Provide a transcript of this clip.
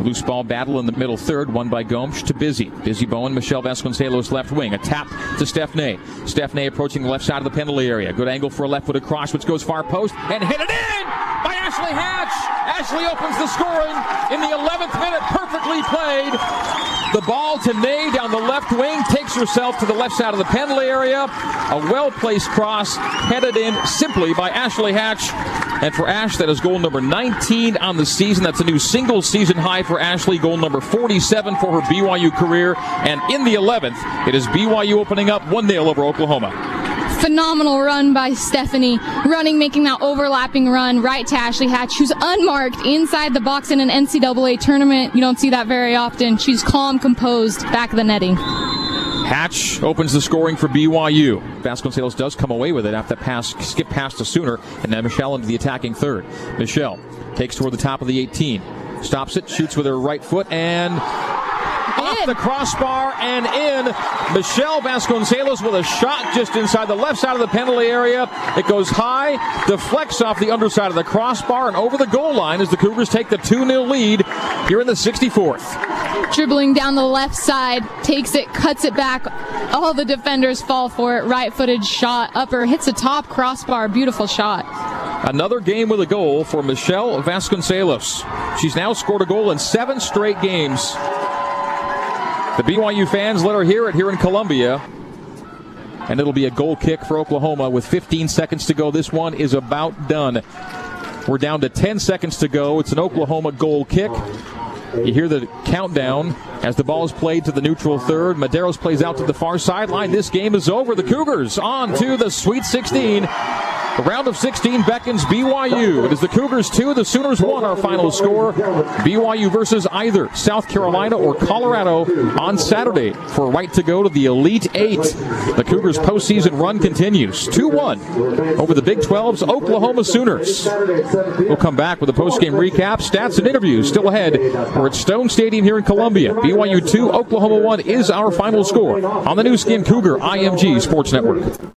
Loose ball battle in the middle third, won by Gomes to Busy. Busy Bowen, Michelle Vasconcelos left wing. A tap to Stephanie. Stephanie approaching the left side of the penalty area. Good angle for a left footed cross, which goes far post and hit it in Ashley Hatch. Ashley opens the scoring in the 11th minute, perfectly played. The ball to Ney down the left wing takes herself to the left side of the penalty area. A well placed cross headed in simply by Ashley Hatch. And for Ash, that is goal number 19 on the season. That's a new single season high for Ashley, goal number 47 for her BYU career. And in the 11th, it is BYU opening up 1 0 over Oklahoma phenomenal run by Stephanie, running, making that overlapping run right to Ashley Hatch, who's unmarked inside the box in an NCAA tournament. You don't see that very often. She's calm, composed, back of the netting. Hatch opens the scoring for BYU. Vasconcelos does come away with it after that pass, skip past to Sooner, and then Michelle into the attacking third. Michelle takes toward the top of the 18, stops it, shoots with her right foot, and off the crossbar and in. Michelle Vasconcelos with a shot just inside the left side of the penalty area. It goes high, deflects off the underside of the crossbar and over the goal line as the Cougars take the 2 0 lead here in the 64th. Dribbling down the left side, takes it, cuts it back. All the defenders fall for it. Right footed shot, upper, hits the top crossbar. Beautiful shot. Another game with a goal for Michelle Vasconcelos. She's now scored a goal in seven straight games. The BYU fans let her hear it here in Columbia. And it'll be a goal kick for Oklahoma with 15 seconds to go. This one is about done. We're down to 10 seconds to go. It's an Oklahoma goal kick. You hear the countdown as the ball is played to the neutral third. Medeiros plays out to the far sideline. This game is over. The Cougars on to the Sweet 16. The round of 16 beckons BYU. It is the Cougars 2, the Sooners 1, our final score. BYU versus either South Carolina or Colorado on Saturday for right to go to the Elite Eight. The Cougars postseason run continues 2 1 over the Big 12's Oklahoma Sooners. We'll come back with a postgame recap, stats, and interviews still ahead. We're at Stone Stadium here in Columbia. BYU 2, Oklahoma 1 is our final score on the Nu Skin Cougar IMG Sports Network.